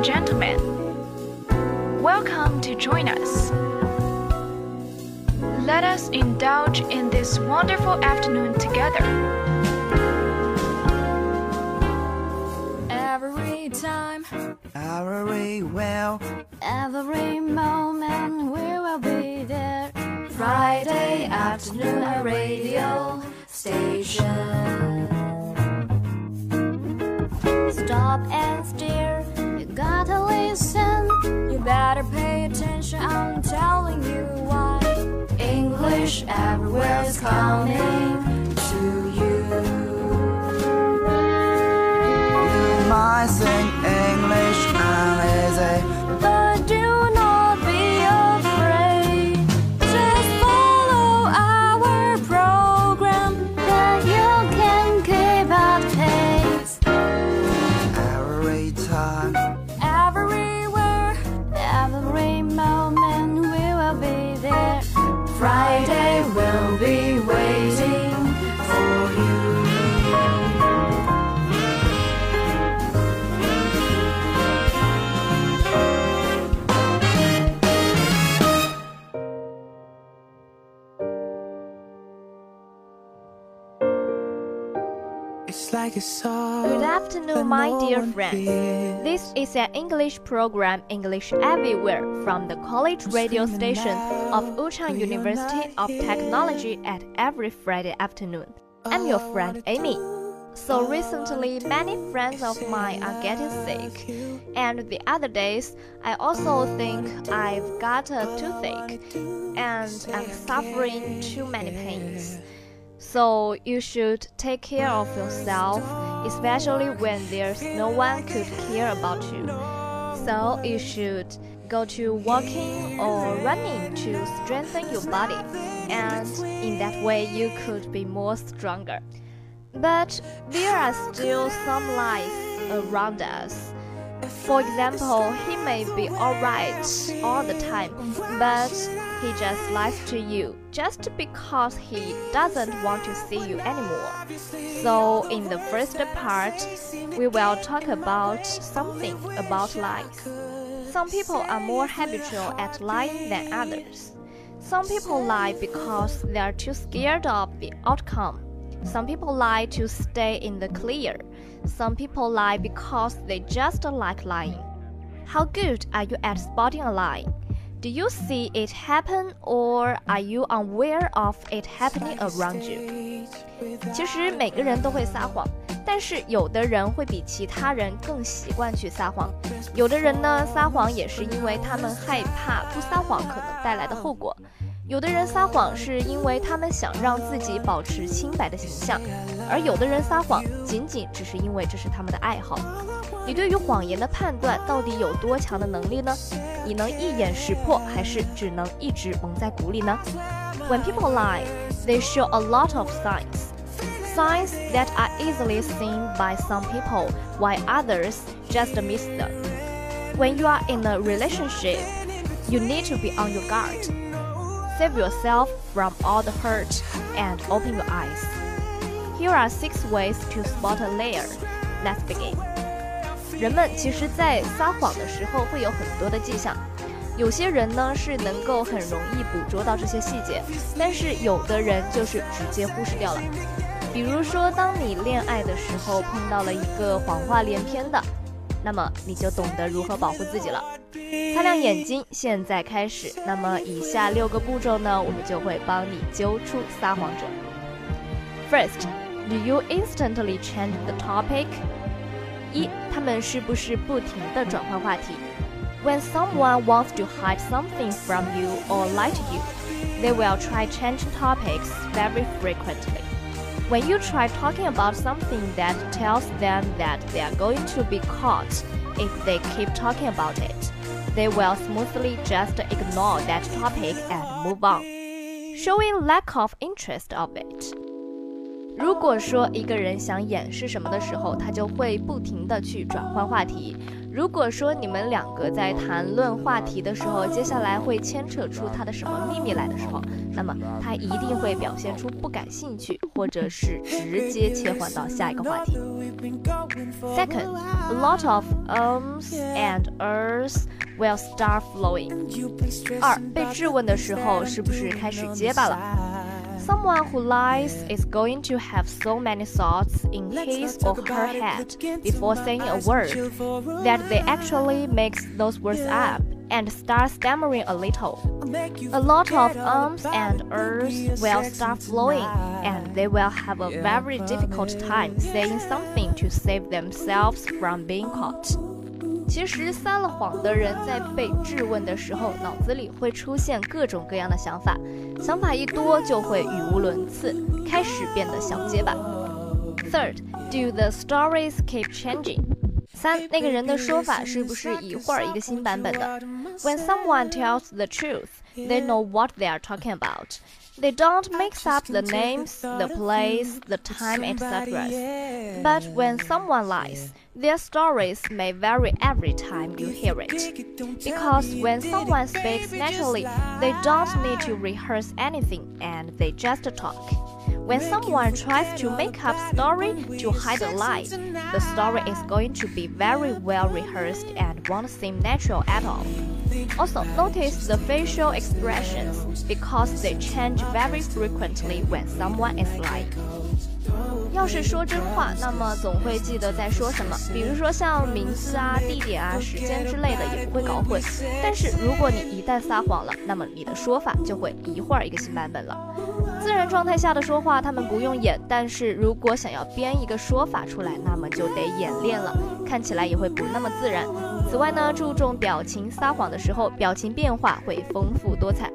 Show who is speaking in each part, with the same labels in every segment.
Speaker 1: and gentlemen, welcome to join us. Let us indulge in this wonderful afternoon together.
Speaker 2: Every time,
Speaker 3: Every well,
Speaker 2: every moment, we will be there. Friday afternoon, a radio station. Stop and stare, gotta listen. You better pay attention, I'm telling you why. English everywhere is coming to you.
Speaker 3: you might sing English uneasy.
Speaker 2: But
Speaker 4: my dear friends. This is an English program, English Everywhere, from the college radio station of Wuchang University of Technology at every Friday afternoon. I'm your friend Amy. So recently, many friends of mine are getting sick, and the other days, I also think I've got a toothache, and I'm suffering too many pains. So you should take care of yourself, especially when there's no one could care about you. So you should go to walking or running to strengthen your body, and in that way you could be more stronger. But there are still some lies around us. For example, he may be alright all the time, but he just lies to you just because he doesn't want to see you anymore. So, in the first part, we will talk about something about lies. Some people are more habitual at lying than others. Some people lie because they are too scared of the outcome. Some people lie to stay in the clear. Some people lie because they just like lying. How good are you at spotting a lie? Do you see it happen or are you unaware of it happening around you? 其实每个人都会撒谎，但是有的人会比其他人更习惯去撒谎。有的人呢，撒谎也是因为他们害怕不撒谎可能带来的后果。有的人撒谎是因为他们想让自己保持清白的形象，而有的人撒谎仅仅只是因为这是他们的爱好。你对于谎言的判断到底有多强的能力呢？你能一眼识破，还是只能一直蒙在鼓里呢？When people lie, they show a lot of signs. Signs that are easily seen by some people, while others just miss them. When you are in a relationship, you need to be on your guard. Save yourself from all the hurt and open your eyes. Here are six ways to spot a liar. Let's begin. 人们其实，在撒谎的时候会有很多的迹象。有些人呢是能够很容易捕捉到这些细节，但是有的人就是直接忽视掉了。比如说，当你恋爱的时候碰到了一个谎话连篇的，那么你就懂得如何保护自己了。擦亮眼睛，现在开始。那么以下六个步骤呢，我们就会帮你揪出撒谎者。First, do you instantly change the topic? 一，他们是不是不停的转换话题？When someone wants to hide something from you or lie to you, they will try changing topics very frequently. When you try talking about something that tells them that they are going to be caught if they keep talking about it, they will smoothly just ignore that topic and move on, showing lack of interest of it. 如果说一个人想掩饰什么的时候，他就会不停的去转换话题， 如果说你们两个在谈论话题的时候，接下来会牵扯出他的什么秘密来的时候，那么他一定会表现出不感兴趣，或者是直接切换到下一个话题。Second, a lot of ums and ers will start flowing. 二，被质问的时候是不是开始结巴了？Someone who lies is going to have so many thoughts in his or her head before saying a word that they actually makes those words up and start stammering a little. A lot of ums and ers will start flowing and they will have a very difficult time saying something to save themselves from being caught. 其实撒了谎的人在被质问的时候，脑子里会出现各种各样的想法，想法一多就会语无伦次，开始变得小结巴。Third, do the stories keep changing? 三，那个人的说法是不是一会儿一个新版本的？When someone tells the truth, they know what they are talking about. They don't mix up the names, the place, the time, etc. But when someone lies, their stories may vary every time you hear it. Because when someone speaks naturally, they don't need to rehearse anything and they just talk. When someone tries to make up story to hide a lie, the story is going to be very well rehearsed and won't seem natural at all. Also, notice the facial expressions because they change very frequently when someone is lying. 要是说真话，那么总会记得在说什么，比如说像名字啊、地点啊、时间之类的，也不会搞混。但是如果你一旦撒谎了，那么你的说法就会一会儿一个新版本了。自然状态下的说话，他们不用演；但是如果想要编一个说法出来，那么就得演练了，看起来也会不那么自然。此外呢，注重表情，撒谎的时候表情变化会丰富多彩。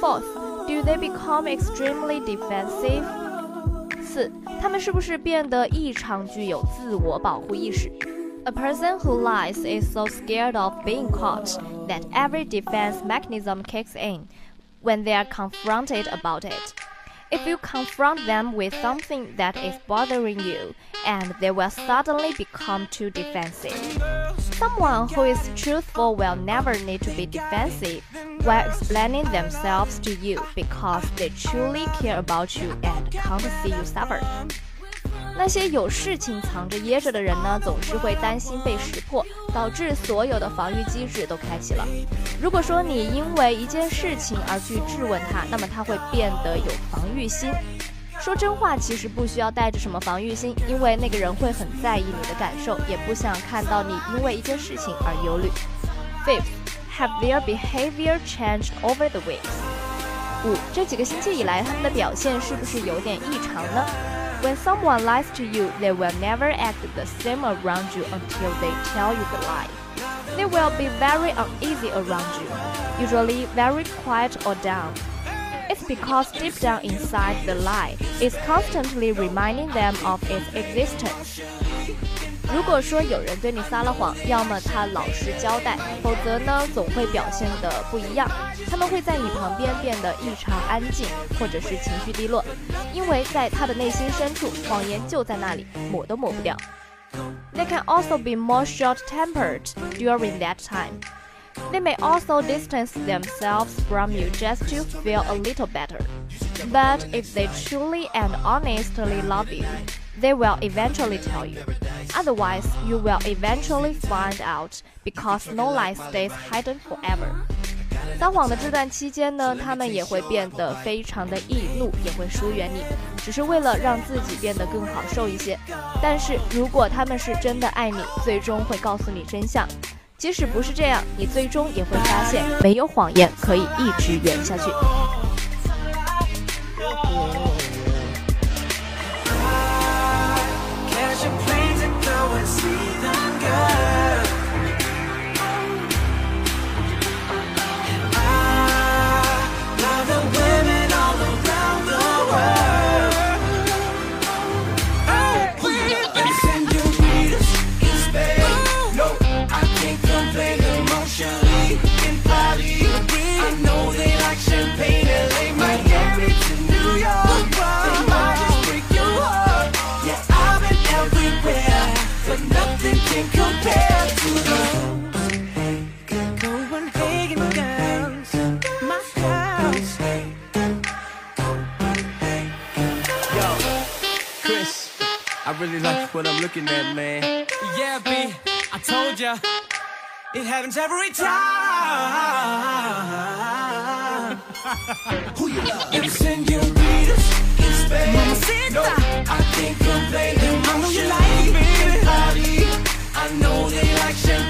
Speaker 4: Fourth, do they become extremely defensive? 四，他们是不是变得异常具有自我保护意识？A person who lies is so scared of being caught that every defense mechanism kicks in when they are confronted about it. If you confront them with something that is bothering you, and they will suddenly become too defensive. Someone who is truthful will never need to be defensive while explaining themselves to you because they truly care about you and can't see you suffer. 那些有事情藏着掖着的人呢，总是会担心被识破，导致所有的防御机制都开启了。如果说你因为一件事情而去质问他，那么他会变得有防御心。说真话其实不需要带着什么防御心，因为那个人会很在意你的感受，也不想看到你因为一件事情而忧虑。Fifth, have their behavior changed over the weeks? 五，这几个星期以来，他们的表现是不是有点异常呢？when someone lies to you, they will never act the same around you until they tell you the lie. They will be very uneasy around you, usually very quiet or down. It's because deep down inside the lie is constantly reminding them of its existence. 如果说有人对你撒了谎，要么他老实交代，否则呢总会表现的不一样。他们会在你旁边变得异常安静，或者是情绪低落，因为在他的内心深处，谎言就在那里，抹都抹不掉。They can also be more short-tempered during that time. They may also distance themselves from you just to feel a little better. But if they truly and honestly love you, they will eventually tell you. Otherwise, you will eventually find out because no lie stays hidden forever. 撒谎的这段期间呢，他们也会变得非常的易怒，也会疏远你，只是为了让自己变得更好受一些。但是如果他们是真的爱你，最终会告诉你真相。 即使不是这样，你最终也会发现，没有谎言可以一直圆下去。
Speaker 5: It happens every time. Who you love? Every senoritas in Spain. No, I can't complain. I know you like it, Party. I know they like champagne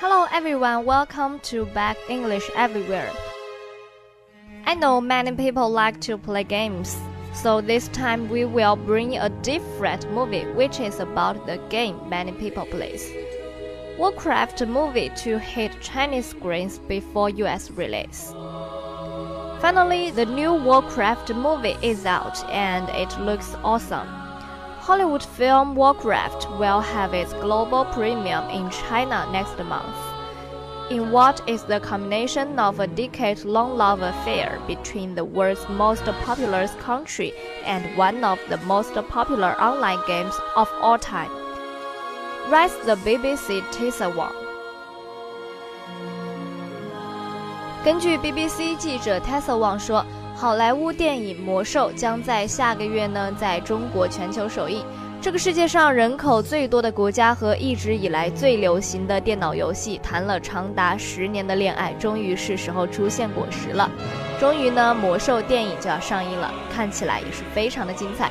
Speaker 4: Hello everyone, welcome to Back English Everywhere. I know many people like to play games, so this time we will bring a different movie which is about the game many people plays. Warcraft movie to hit Chinese screens before US release. Finally, the new Warcraft movie is out and it looks awesome. Hollywood film Warcraft will have its global premiere in China next month. In what is the combination of a decade long love affair between the world's most populous country and one of the most popular online games of all time. Writes the BBC Tessa Wong. 根据 BBC 记者 Tessa Wang 说，好莱坞电影《魔兽》将在下个月呢在中国全球首映。这个世界上人口最多的国家和一直以来最流行的电脑游戏，谈了长达十年的恋爱，终于是时候出现果实了。终于呢，《魔兽》电影就要上映了，看起来也是非常的精彩。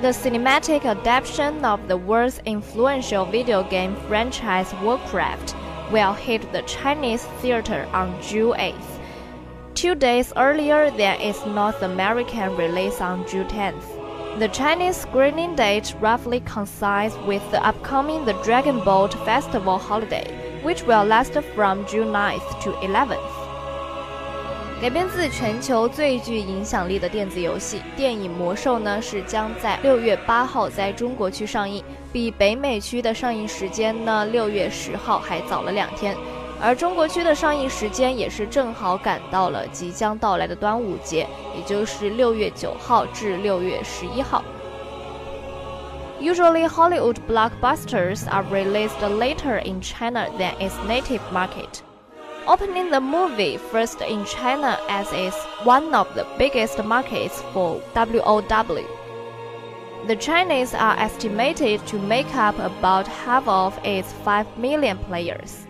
Speaker 4: The cinematic adaptation of the world's influential video game franchise Warcraft will hit the Chinese theater on June 8th. Two days earlier than its North American release on June 10th. The Chinese screening date roughly coincides with the upcoming The Dragon Boat Festival holiday, which will last from June 9th to 11th. 改编自全球最具影响力的电子游戏电影《魔兽》呢，是将在六月八号在中国区上映， 比北美区的上映时间呢六月十号还早了两天，而中国区的上映时间也是正好赶到了即将到来的端午节，也就是六月九号至六月十一号。Usually, Hollywood blockbusters are released later in China than its native market. Opening the movie first in China as is one of the biggest markets for WOW. The Chinese are estimated to make up about half of its 5 million players.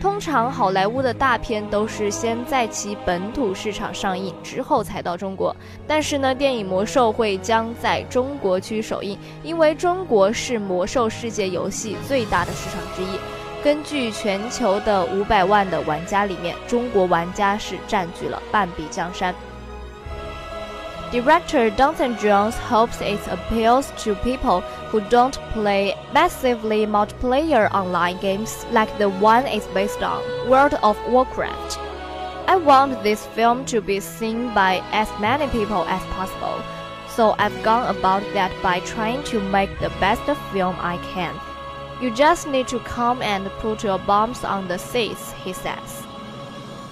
Speaker 4: 通常好莱坞的大片都是先在其本土市场上映，之后才到中国。但是呢，电影《魔兽》会将在中国区首映，因为中国是魔兽世界游戏最大的市场之一。根据全球的五百万的玩家里面，中国玩家是占据了半壁江山。Director Duncan Jones hopes it appeals to people who don't play massively multiplayer online games like the one it's based on, World of Warcraft. I want this film to be seen by as many people as possible, so I've gone about that by trying to make the best film I can. You just need to come and put your bombs on the seats, he says.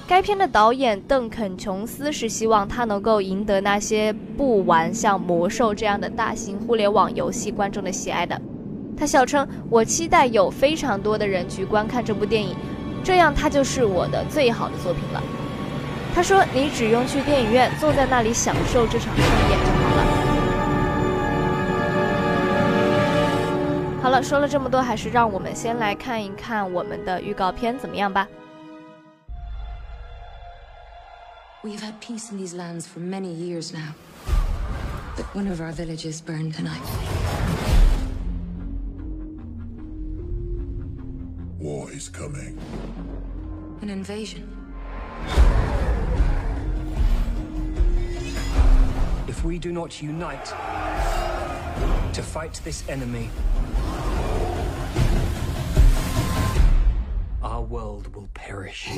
Speaker 4: 该片的导演邓肯·琼斯是希望他能够赢得那些不玩像《魔兽》这样的大型互联网游戏观众的喜爱的。他笑称：“我期待有非常多的人去观看这部电影，这样它就是我的最好的作品了。”他说：“你只用去电影院，坐在那里享受这场盛宴就好了。”好了，说了这么多，还是让我们先来看一看我们的预告片怎么样吧。
Speaker 6: We've had peace in these lands for many years now. But one of our villages burned tonight.
Speaker 7: War is coming.
Speaker 6: An invasion.
Speaker 5: If we do not unite to fight this enemy, our world will perish.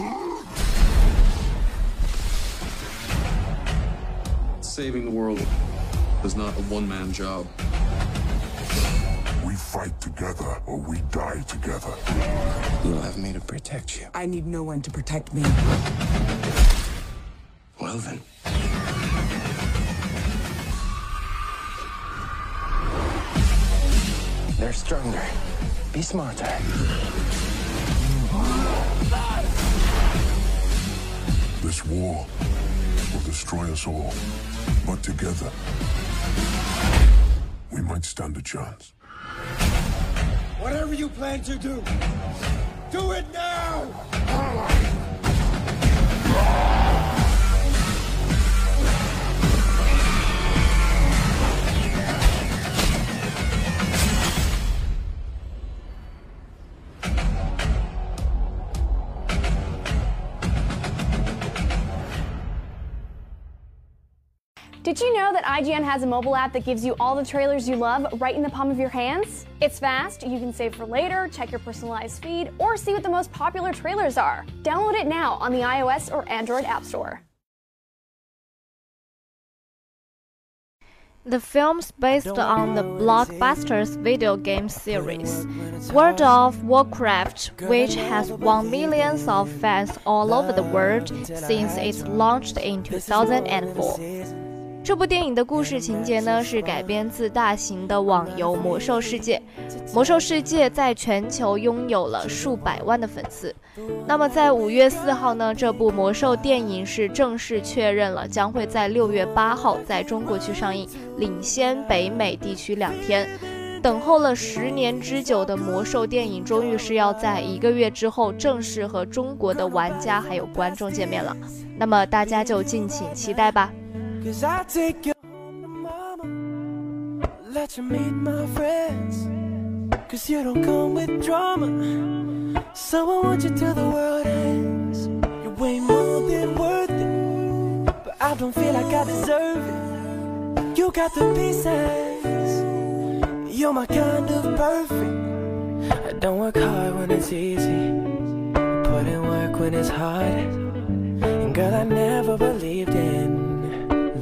Speaker 8: Saving the world is not a one man job.
Speaker 7: We fight together. together or we die together.
Speaker 5: You'll have me to protect you.
Speaker 8: I need no one to protect me.
Speaker 5: Well then. They're stronger. Be smarter.
Speaker 7: This war will destroy us all. But together, we might stand a chance.
Speaker 5: Whatever you plan to do, do it now!
Speaker 9: Did you know that IGN has a mobile app that gives you all the trailers you love right in the palm of your hands? It's fast, you can save for later, check your personalized feed, or see what the most popular trailers are. Download it now on the iOS or Android App Store.
Speaker 4: The films based on the blockbusters video game series World of Warcraft, which has won millions of fans all over the world since it launched in 2004. 这部电影的故事情节呢，是改编自大型的网游《魔兽世界》。《魔兽世界》在全球拥有了数百万的粉丝。那么在五月四号呢，这部魔兽电影是正式确认了，将会在六月八号在中国区上映，领先北美地区两天。等候了十年之久的魔兽电影，终于是要在一个月之后正式和中国的玩家还有观众见面了。那么大家就敬请期待吧。
Speaker 10: Cause I take you home to mama. Let you meet my friends. Cause you don't come with drama. So I want you till the world ends. You're way more than worth it. But I don't feel like I deserve it. You got the pieces. You're my kind of perfect. I don't work hard when it's easy. I Put in work when it's hard. And girl, I never believed in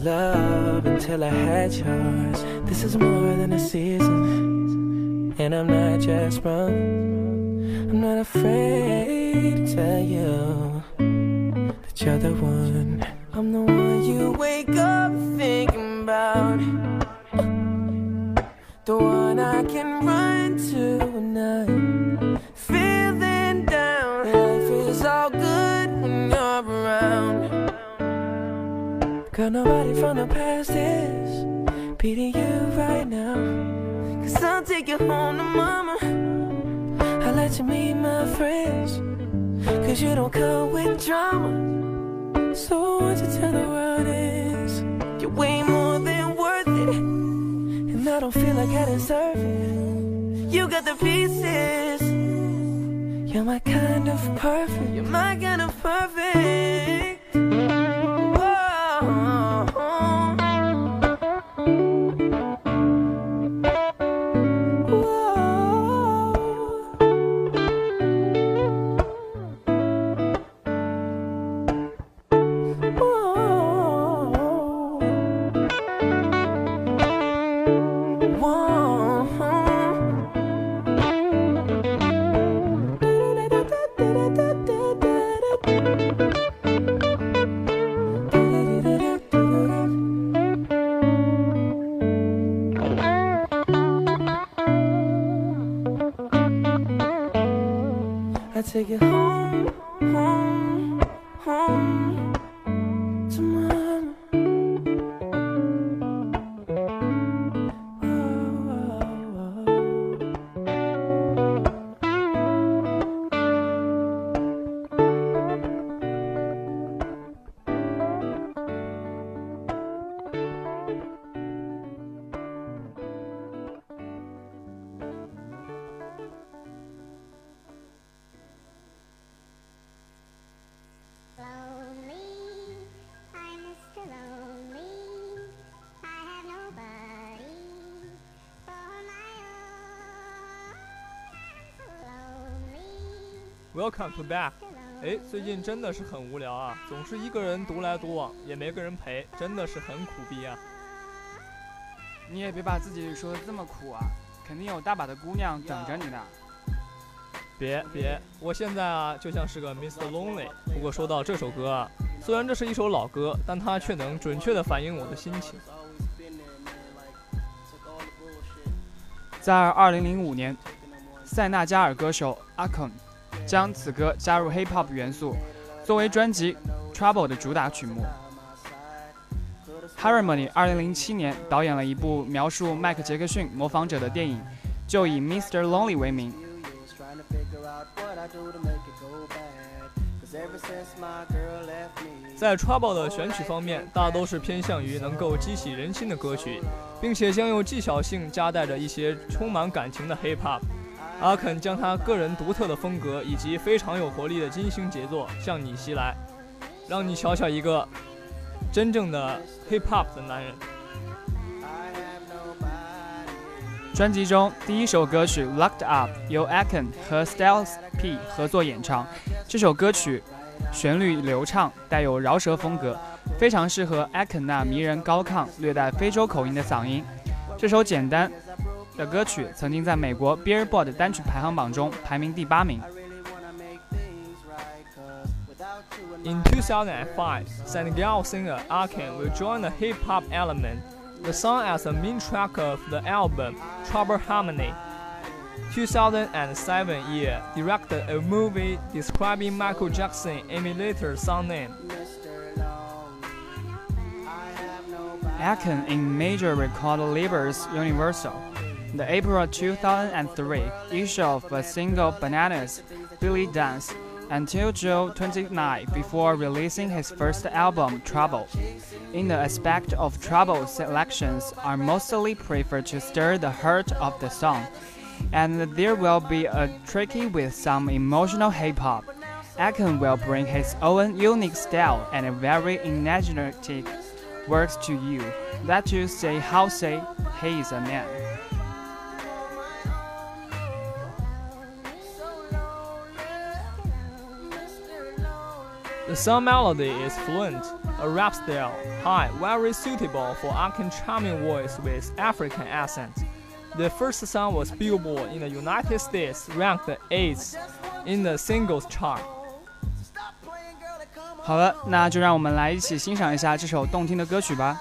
Speaker 10: love until I had yours. This is more than a season, and I'm not just wrong. I'm not afraid to tell you that you're the one. I'm the one you wake up thinking about. The one I can run to at night. Got nobody from the past is beating you right now. Cause I'll take you home to mama. I'll let you meet my friends. Cause you don't come with drama. So what you tell the world is you're way more than worth it. And I don't feel like I deserve it. You got the pieces. You're my kind of perfect. You're my kind of perfect. I take it home, home,
Speaker 11: Welcome to back。哎，最近真的是很无聊啊，总是一个人独来独往，也没个人陪，真的是很苦逼啊。
Speaker 12: 你也别把自己说的这么苦啊，
Speaker 8: 肯定有大把的姑娘等着你呢。
Speaker 11: 别别，我现在啊就像是个 Mr. Lonely。不过说到这首歌啊，虽然这是一首老歌，但它却能准确的反映我的心情。
Speaker 8: 在2005年，塞纳加尔歌手 Akon 将此歌加入 Hip Hop 元素，作为专辑《Trouble》的主打曲目。Harmony 2007年导演了一部描述迈克杰克逊模仿者的电影，就以 Mr. Lonely 为名。
Speaker 11: 在 Trouble 的选曲方面，大都是偏向于能够激起人心的歌曲，并且将用技巧性夹带着一些充满感情的 Hip Hop。阿肯将他个人独特的风格以及非常有活力的金星杰作向你袭来，让你瞧瞧一个真正的 Hip Hop 的男人。
Speaker 8: 专辑中第一首歌曲《Locked Up》由 Akon 和 Styles P 合作演唱。这首歌曲旋律流畅，带有饶舌风格，非常适合 Akon 那迷人高亢、略带非洲口音的嗓音。这首简单的歌曲曾经在美国 Billboard 单曲排行榜中排名第八名。
Speaker 11: In 2005, Senegal singer Akon will join the hip hop element, the song as the main track of the album Trouble Harmony. 2007 year directed a movie describing Michael Jackson emulator song name.
Speaker 8: In major record labels Universal the April 2003 issue of a single Bananas, Billy Dance, until June 29 before releasing his first album, Trouble. In the aspect of Trouble, selections are mostly preferred to stir the heart of the song, and there will be a tricky with some emotional hip hop. Akon will bring his own unique style and very energetic works to you. That you say how say he is a man.
Speaker 11: The song melody is fluent, a rap style, high, very suitable for Akon's charming voice with African accent. The first song was Billboard in the United States ranked 8th in the singles chart.
Speaker 8: 好了，那就让我们来一起欣赏一下这首动听的歌曲吧。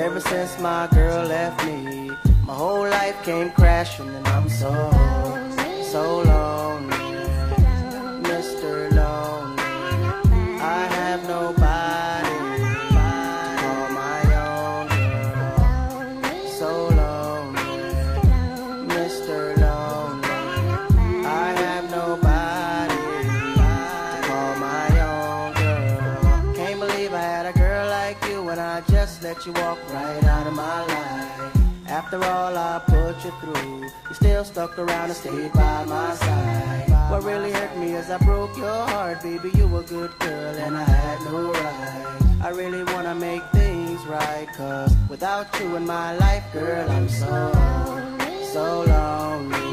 Speaker 12: Ever since my girl left me, my whole life came crashing, and I'm so, so lonely. You through, you still stuck around and stayed by my side. What really hurt me is I broke your heart, baby. You were a good girl and I had no right. I really wanna make things right, cause without you in my life, girl, I'm so, so lonely.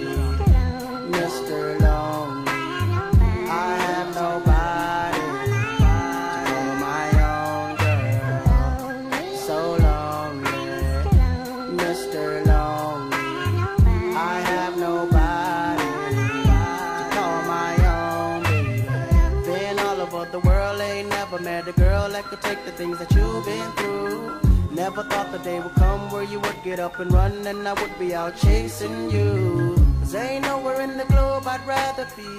Speaker 12: Met a girl that could take the things that you've been through. Never thought the day would come where you would get up and run and I would be out chasing you. Cause ain't nowhere in the globe I'd rather be.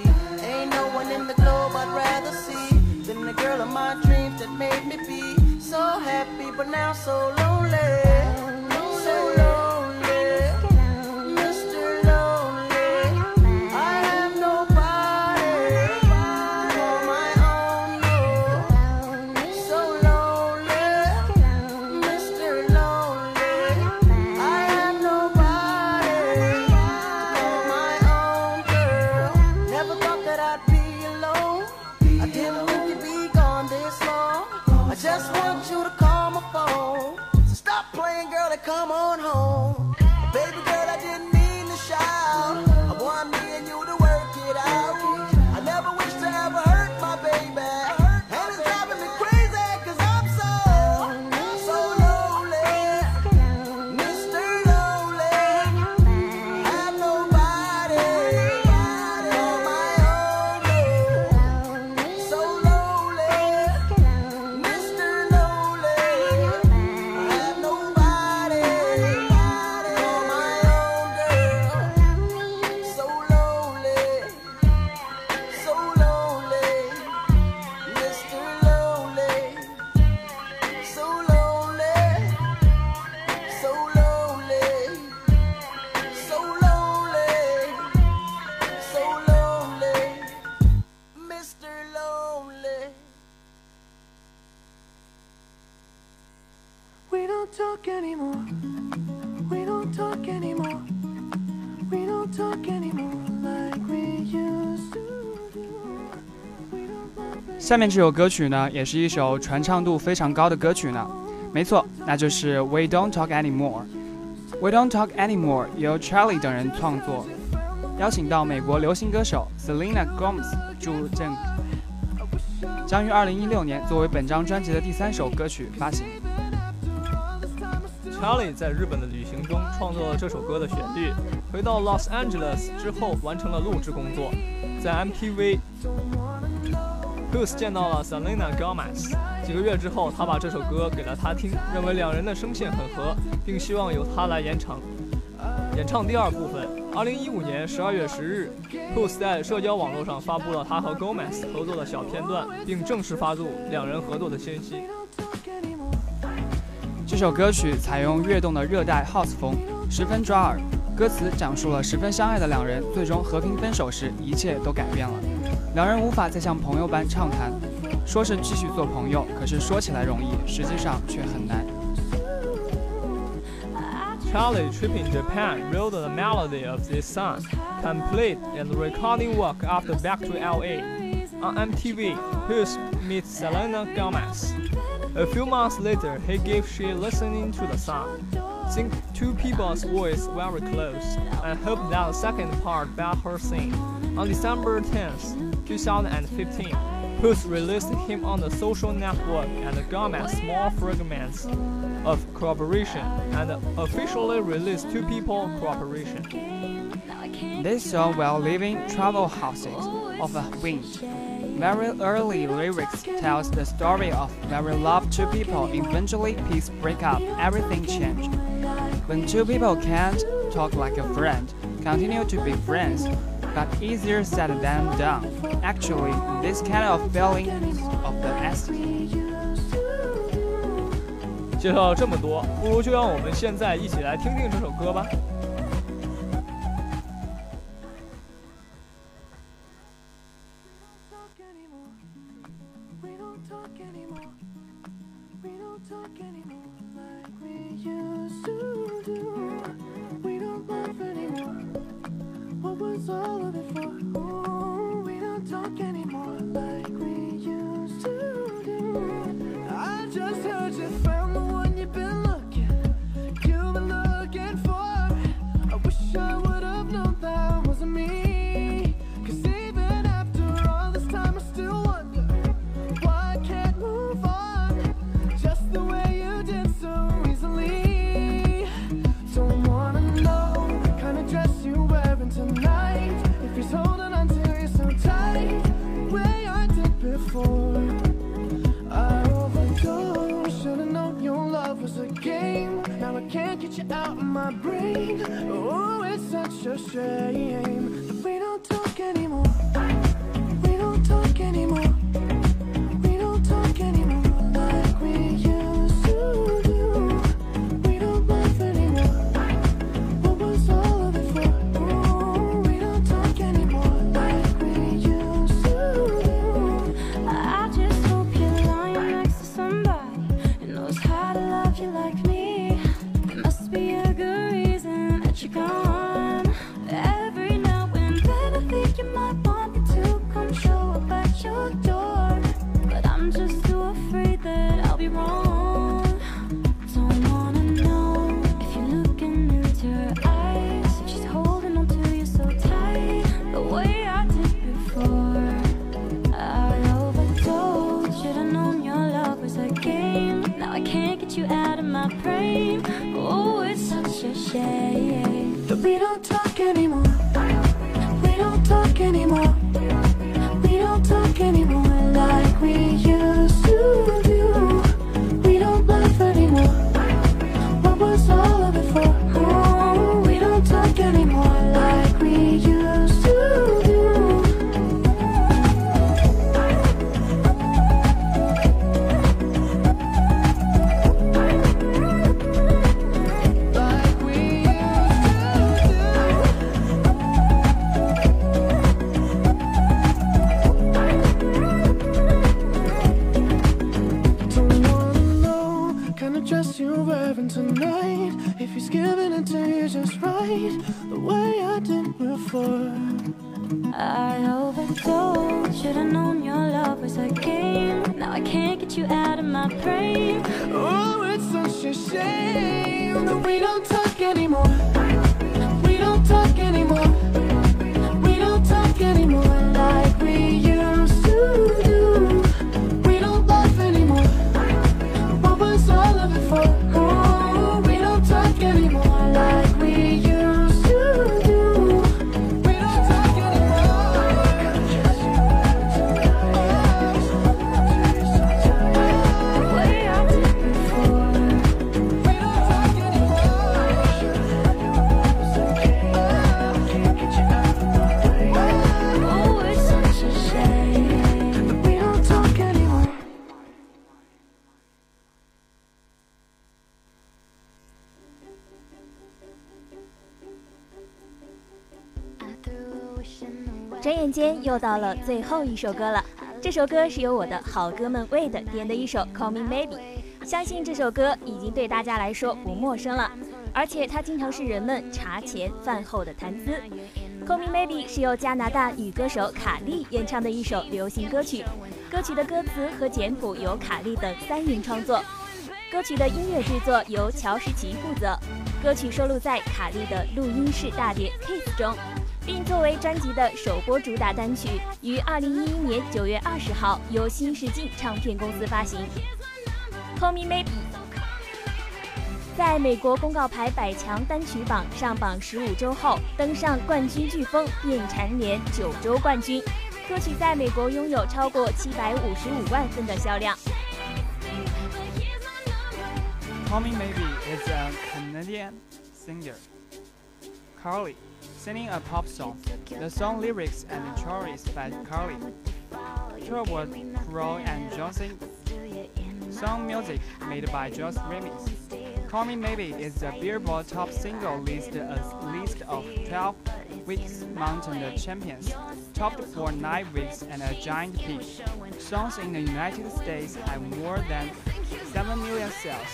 Speaker 12: Ain't no one in the globe I'd rather see than the girl of my dreams that made me be so happy, but now so lonely.
Speaker 8: 下面这首歌曲呢，也是一首传唱度非常高的歌曲呢。没错，那就是《We Don't Talk Anymore》。《We Don't Talk Anymore》由 Charlie 等人创作，邀请到美国流行歌手 Selena Gomez 助阵，将于2016年作为本张专辑的第三首歌曲发行。
Speaker 11: Charlie 在日本的旅行中创作了这首歌的旋律，回到 Los Angeles 之后完成了录制工作，在 MTV。Goose 见到了 Selena Gomez，几个月之后，他把这首歌给了她听，认为两人的声线很合，并希望由她来演唱。演唱第二部分。二零一五年十二月十日，Goose 在社交网络上发布了他和 Gomez 合作的小片段，并正式发布两人合作的信息。
Speaker 8: 这首歌曲采用跃动的热带 House 风，十分抓耳。歌词讲述了十分相爱的两人最终和平分手时，一切都改变了。两人无法再像朋友般畅谈，说是继续做朋友，可是说起来容易，实际上却很难。
Speaker 11: Charlie Trip in Japan wrote the melody of this song, complete and recording work after back to LA. On MTV, Hughes meets Selena Gomez. A few months later, he gave she listening to the song. Think two people's voice very close, and hope that the second part let her sing. On December 10th, 2015, Puth released him on the social network and Gomez small fragments of cooperation and officially released two people cooperation.
Speaker 8: They saw while leaving travel houses of a wind. Very early lyrics tells the story of very love two people. Eventually, peace break up, everything changed. When two people can't talk like a friend, continue to be friends, but easier said than done. Actually, this kind of feeling of the essence.
Speaker 11: 介绍这么多，不如就让我们现在一起来听听这首歌吧。
Speaker 13: My brain. Oh, it's such a shame talk anymore.
Speaker 14: 到了最后一首歌了，这首歌是由我的好哥们 Wade 点的一首《Call Me Maybe》，相信这首歌已经对大家来说不陌生了，而且它经常是人们茶前饭后的谈资。《Call Me Maybe》是由加拿大女歌手卡莉演唱的一首流行歌曲，歌曲的歌词和简谱由卡莉等三人创作，歌曲的音乐制作由乔什奇负责，歌曲收录在卡莉的录音室大碟《Kiss》中。并作为专辑的首播主打单曲，于二零一一年九月二十号由新世纪唱片公司发行。Call Me Maybe 在美国公告牌百强单曲榜上榜十五周后，登上冠军飓风，并蝉联九周冠军。歌曲在美国拥有超过七百五十五万份的销量。
Speaker 8: Call Me Maybe is a Canadian singer, Carly, singing a pop song. The song lyrics and choice by Carly. Sherwood, Crowe, and Johnson. Song music made by Josh Remix. Call Me Maybe is the Billboard top single list a list of 12 weeks mountain champions, topped for 9 weeks and a giant peak. Songs in the United States have more than 7 million sales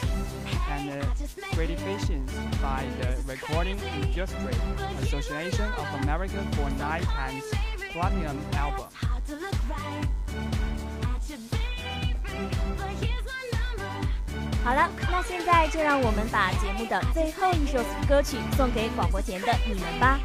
Speaker 8: and uh, certifications by the Recording Industry Association of America for 9 times platinum album.
Speaker 14: 好了，那现在就让我们把节目的最后一首歌曲送给广播前的你们吧。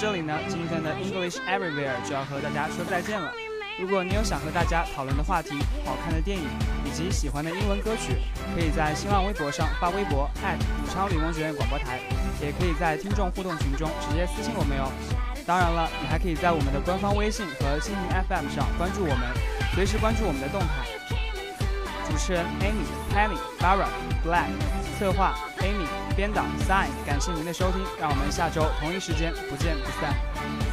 Speaker 8: 这里呢，今天的 English Everywhere 就要和大家说再见了。如果你有想和大家讨论的话题、好看的电影以及喜欢的英文歌曲，可以在新浪微博上发微博武昌理工学院广播台，也可以在听众互动群中直接私信我们哟。当然了，你还可以在我们的官方微信和蜻蜓 FM 上关注我们，随时关注我们的动态。主持人 Amy、Penny、Barra、Black，策划 Amy，编导 Sign，感谢您的收听，让我们下周同一时间不见不散。